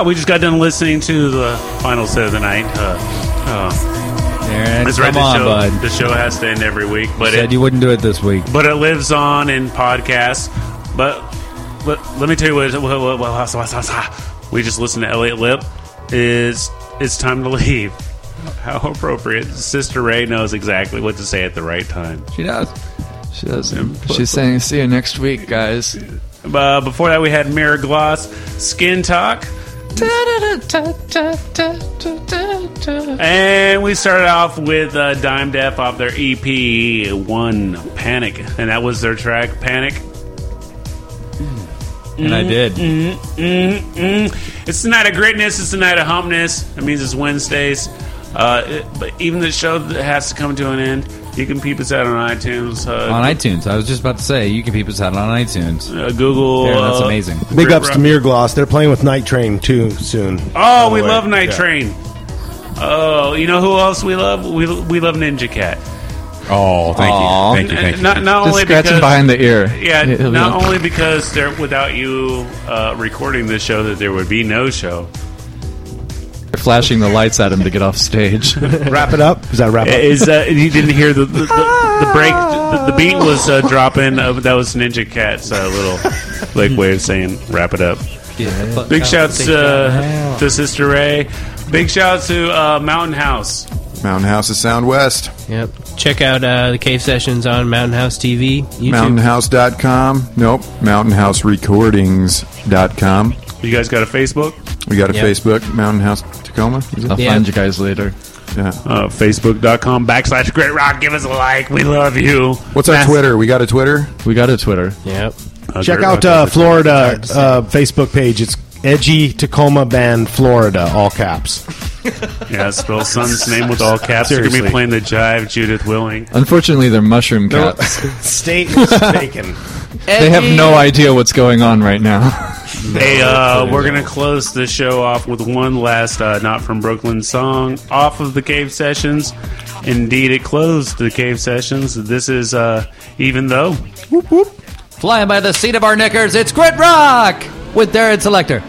Ah, we just got done listening to the final set of the night. Uh, uh, that's right. come The on, show, bud. the show has to end every week, but said it, you wouldn't do it this week. but it lives on in podcasts. But let, let me tell you what, what, what- what- we just listened to Elliot Lip. Is it's time to *laughs* leave? How appropriate! Sister Ray knows exactly what to say at the right time. She does. She does. She's saying, "See you next week, guys." Uh, before that, we had Mirror Gloss, Skin Talk, and we started off with uh, Dime Def off their EP One Panic, and that was their track Panic. And I did. Mm, mm, mm. It's the night of greatness. It's the night of humpness. It means it's Wednesdays. Uh, it- but even the show that has to come to an end. You can peep us out on iTunes. Uh, on iTunes. I was just about to say you can peep us out on iTunes. Uh, Google. Aaron, that's uh, amazing. Big ups to Rock- Mirror Gloss. They're playing with Night Train too soon. Oh, we way. love Night Yeah. Train. Oh, you know who else we love? We we love Ninja Cat. Oh, thank Aw. you, thank you, thank you. Not, not Just only scratch him because behind the ear. Yeah, *laughs* He'll not only because there without you uh, recording this show that there would be no show. Flashing the lights at him to get off stage. *laughs* wrap it up. Is that wrap up? Is uh, you didn't hear the the, the, the break? The, the beat was uh, dropping. Uh, that was Ninja Cat's uh, little like way of saying wrap it up. Yeah. Big shouts uh, to Sister Ray. Big shout to uh, Mountain House. Mountain House is Sound West. Yep. Check out uh, the cave sessions on Mountain House TV. YouTube. MountainHouse.com. Nope. MountainHouseRecordings.com. You guys got a Facebook? We got a Yep. Facebook, Mountain House Tacoma. I'll Yeah. find you guys later. Yeah. Uh, Facebook.com backslash Great Rock. Give us a like. We love you. What's our Twitter? We got a Twitter? We got a Twitter. Yep. Uh, Check Great out uh, Florida uh, Facebook page. It's Edgy Tacoma Band Florida, all caps. *laughs* Yeah, spell son's name with all caps. You're gonna be playing the jive, Judith Willing. Unfortunately, they're mushroom No, cats. *laughs* State mistaken. *laughs* they have no idea what's going on right now. Hey, uh, we're gonna close the show off with one last uh, "Not from Brooklyn" song off of the Cave Sessions. Indeed, it closed the Cave Sessions. This is uh, "Even Though." Flying by the seat of our knickers, it's Grit Rock with Darren Selector.